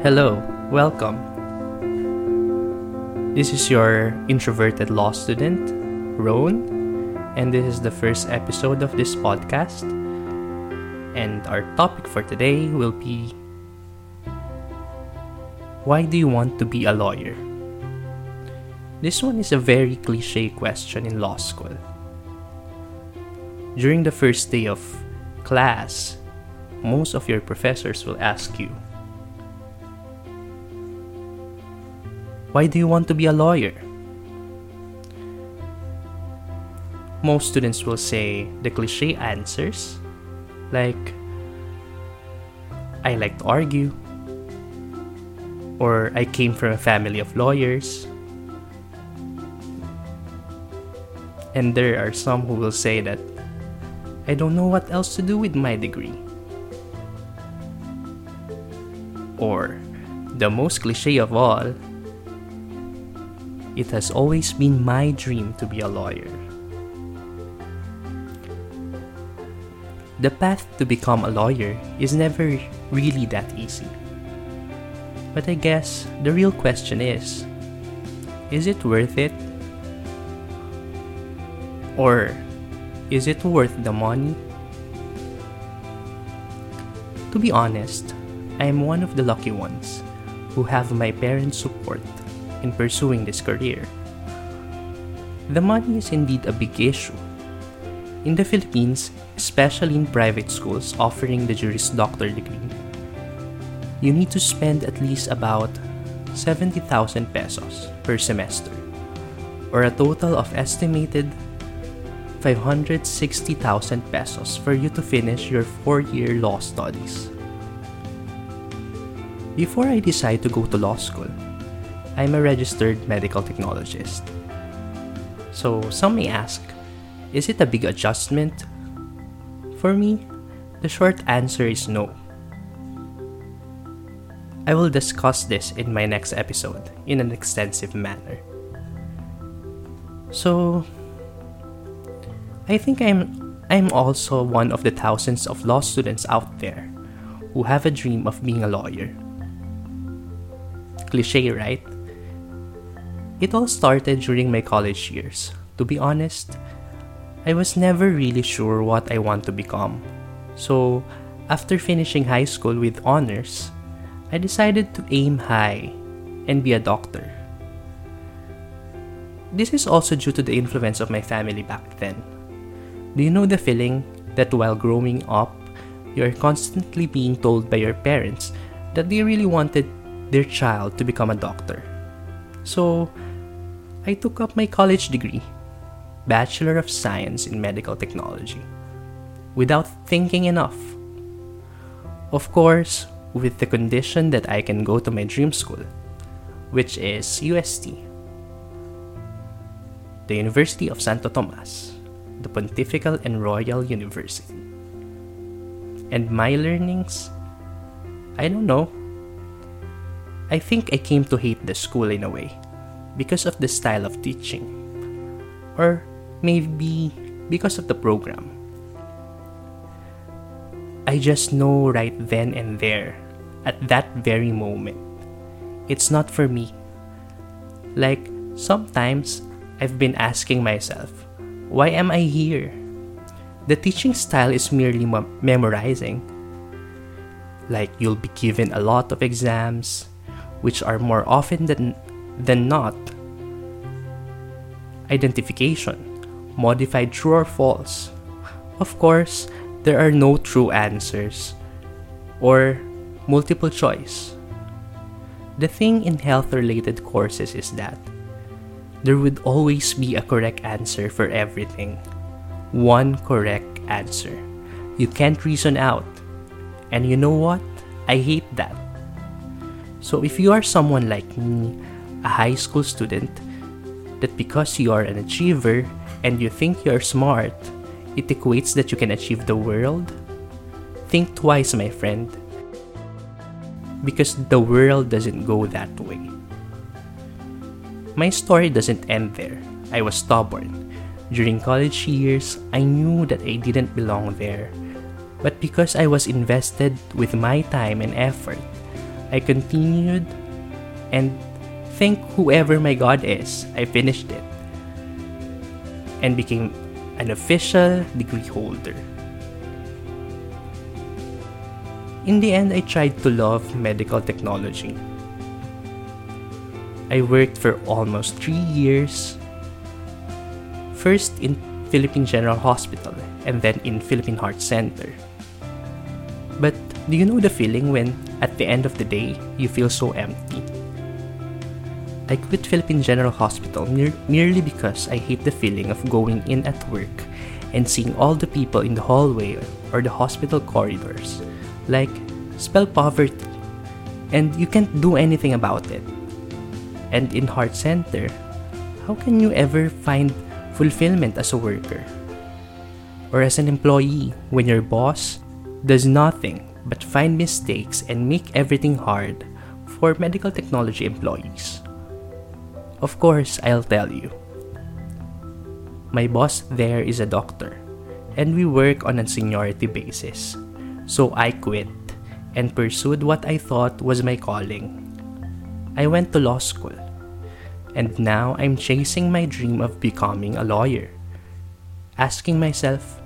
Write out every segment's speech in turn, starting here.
Hello, welcome. This is your introverted law student, Roan, and this is the first episode of this podcast. And our topic for today will be Why do you want to be a lawyer? This one is a very cliche question in law school. During the first day of class, most of your professors will ask you, Why do you want to be a lawyer? Most students will say the cliche answers like, I like to argue, or I came from a family of lawyers. And there are some who will say that I don't know what else to do with my degree. Or, the most cliche of all, it has always been my dream to be a lawyer. The path to become a lawyer is never really that easy. But I guess the real question is is it worth it? Or is it worth the money? To be honest, I am one of the lucky ones who have my parents' support in pursuing this career. The money is indeed a big issue. In the Philippines, especially in private schools offering the Juris Doctor degree, you need to spend at least about 70,000 pesos per semester, or a total of estimated 560,000 pesos for you to finish your four year law studies. Before I decide to go to law school, I'm a registered medical technologist. So some may ask, is it a big adjustment? For me, the short answer is no. I will discuss this in my next episode in an extensive manner. So, I think I'm I'm also one of the thousands of law students out there who have a dream of being a lawyer. Cliche, right? It all started during my college years. To be honest, I was never really sure what I want to become. So, after finishing high school with honors, I decided to aim high and be a doctor. This is also due to the influence of my family back then. Do you know the feeling that while growing up, you're constantly being told by your parents that they really wanted their child to become a doctor? So, I took up my college degree, Bachelor of Science in Medical Technology, without thinking enough. Of course, with the condition that I can go to my dream school, which is UST, the University of Santo Tomas, the Pontifical and Royal University. And my learnings? I don't know. I think I came to hate the school in a way because of the style of teaching, or maybe because of the program. I just know right then and there, at that very moment, it's not for me. Like, sometimes I've been asking myself, why am I here? The teaching style is merely memorizing. Like, you'll be given a lot of exams, which are more often than, than not identification, modified true or false. Of course, there are no true answers or multiple choice. The thing in health related courses is that there would always be a correct answer for everything. One correct answer. You can't reason out. And you know what? I hate that. So if you are someone like me, a high school student, that because you are an achiever and you think you're smart, it equates that you can achieve the world? Think twice, my friend. Because the world doesn't go that way. My story doesn't end there. I was stubborn. During college years, I knew that I didn't belong there. But because I was invested with my time and effort, I continued and thank whoever my God is, I finished it and became an official degree holder. In the end, I tried to love medical technology. I worked for almost three years, first in Philippine General Hospital and then in Philippine Heart Center. But do you know the feeling when, at the end of the day, you feel so empty? I quit Philippine General Hospital mere- merely because I hate the feeling of going in at work and seeing all the people in the hallway or the hospital corridors. Like, spell poverty. And you can't do anything about it. And in Heart Center, how can you ever find fulfillment as a worker? Or as an employee when your boss does nothing but find mistakes and make everything hard for medical technology employees? Of course, I'll tell you. My boss there is a doctor, and we work on a seniority basis. So I quit and pursued what I thought was my calling. I went to law school, and now I'm chasing my dream of becoming a lawyer. Asking myself,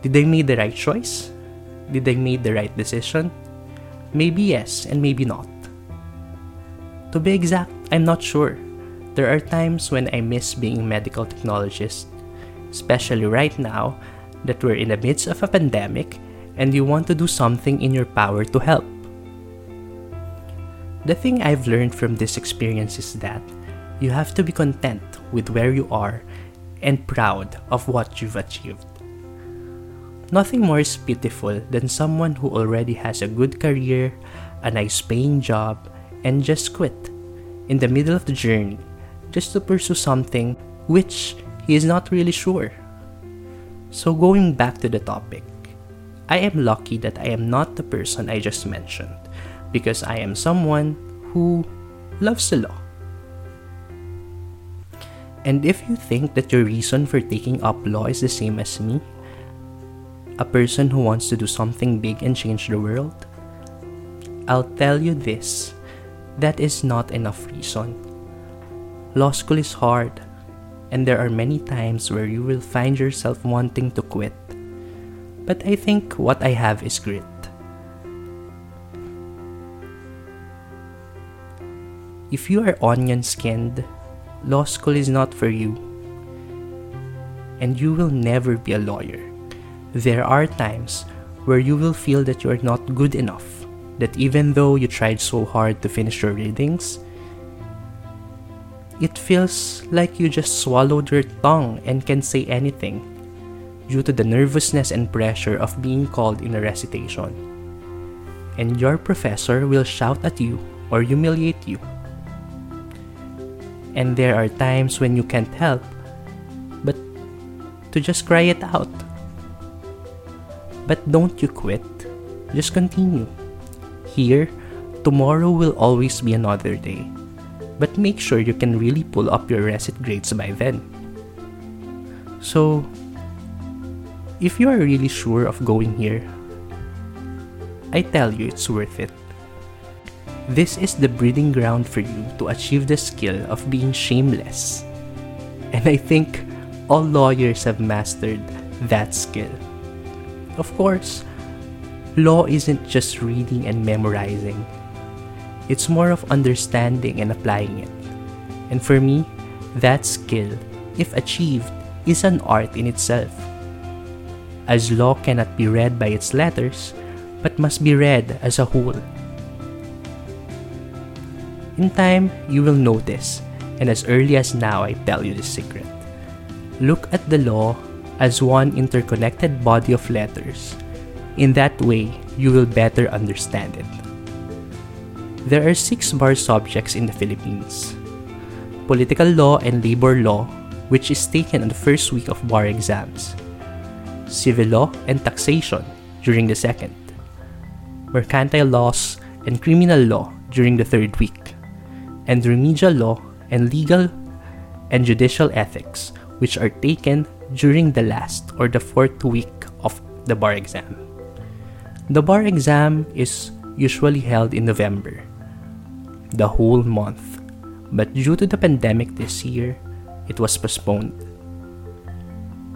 did I make the right choice? Did I make the right decision? Maybe yes, and maybe not. To be exact, I'm not sure. There are times when I miss being a medical technologist, especially right now that we're in the midst of a pandemic and you want to do something in your power to help. The thing I've learned from this experience is that you have to be content with where you are and proud of what you've achieved. Nothing more is pitiful than someone who already has a good career, a nice paying job, and just quit in the middle of the journey just to pursue something which he is not really sure. So, going back to the topic, I am lucky that I am not the person I just mentioned because I am someone who loves the law. And if you think that your reason for taking up law is the same as me, a person who wants to do something big and change the world, I'll tell you this that is not enough reason Law school is hard, and there are many times where you will find yourself wanting to quit. But I think what I have is grit. If you are onion skinned, law school is not for you. And you will never be a lawyer. There are times where you will feel that you are not good enough, that even though you tried so hard to finish your readings, it feels like you just swallowed your tongue and can say anything due to the nervousness and pressure of being called in a recitation. And your professor will shout at you or humiliate you. And there are times when you can't help but to just cry it out. But don't you quit, just continue. Here, tomorrow will always be another day but make sure you can really pull up your recit grades by then. So, if you are really sure of going here, I tell you it's worth it. This is the breeding ground for you to achieve the skill of being shameless. And I think all lawyers have mastered that skill. Of course, law isn't just reading and memorizing it's more of understanding and applying it. And for me, that skill, if achieved, is an art in itself. As law cannot be read by its letters, but must be read as a whole. In time, you will notice, and as early as now, I tell you the secret. Look at the law as one interconnected body of letters. In that way, you will better understand it. There are six bar subjects in the Philippines. Political law and labor law, which is taken in the first week of bar exams, civil law and taxation during the second, mercantile laws and criminal law during the third week, and remedial law and legal and judicial ethics, which are taken during the last or the fourth week of the bar exam. The bar exam is usually held in November the whole month. But due to the pandemic this year, it was postponed.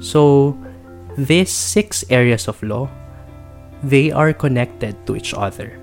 So, these six areas of law, they are connected to each other.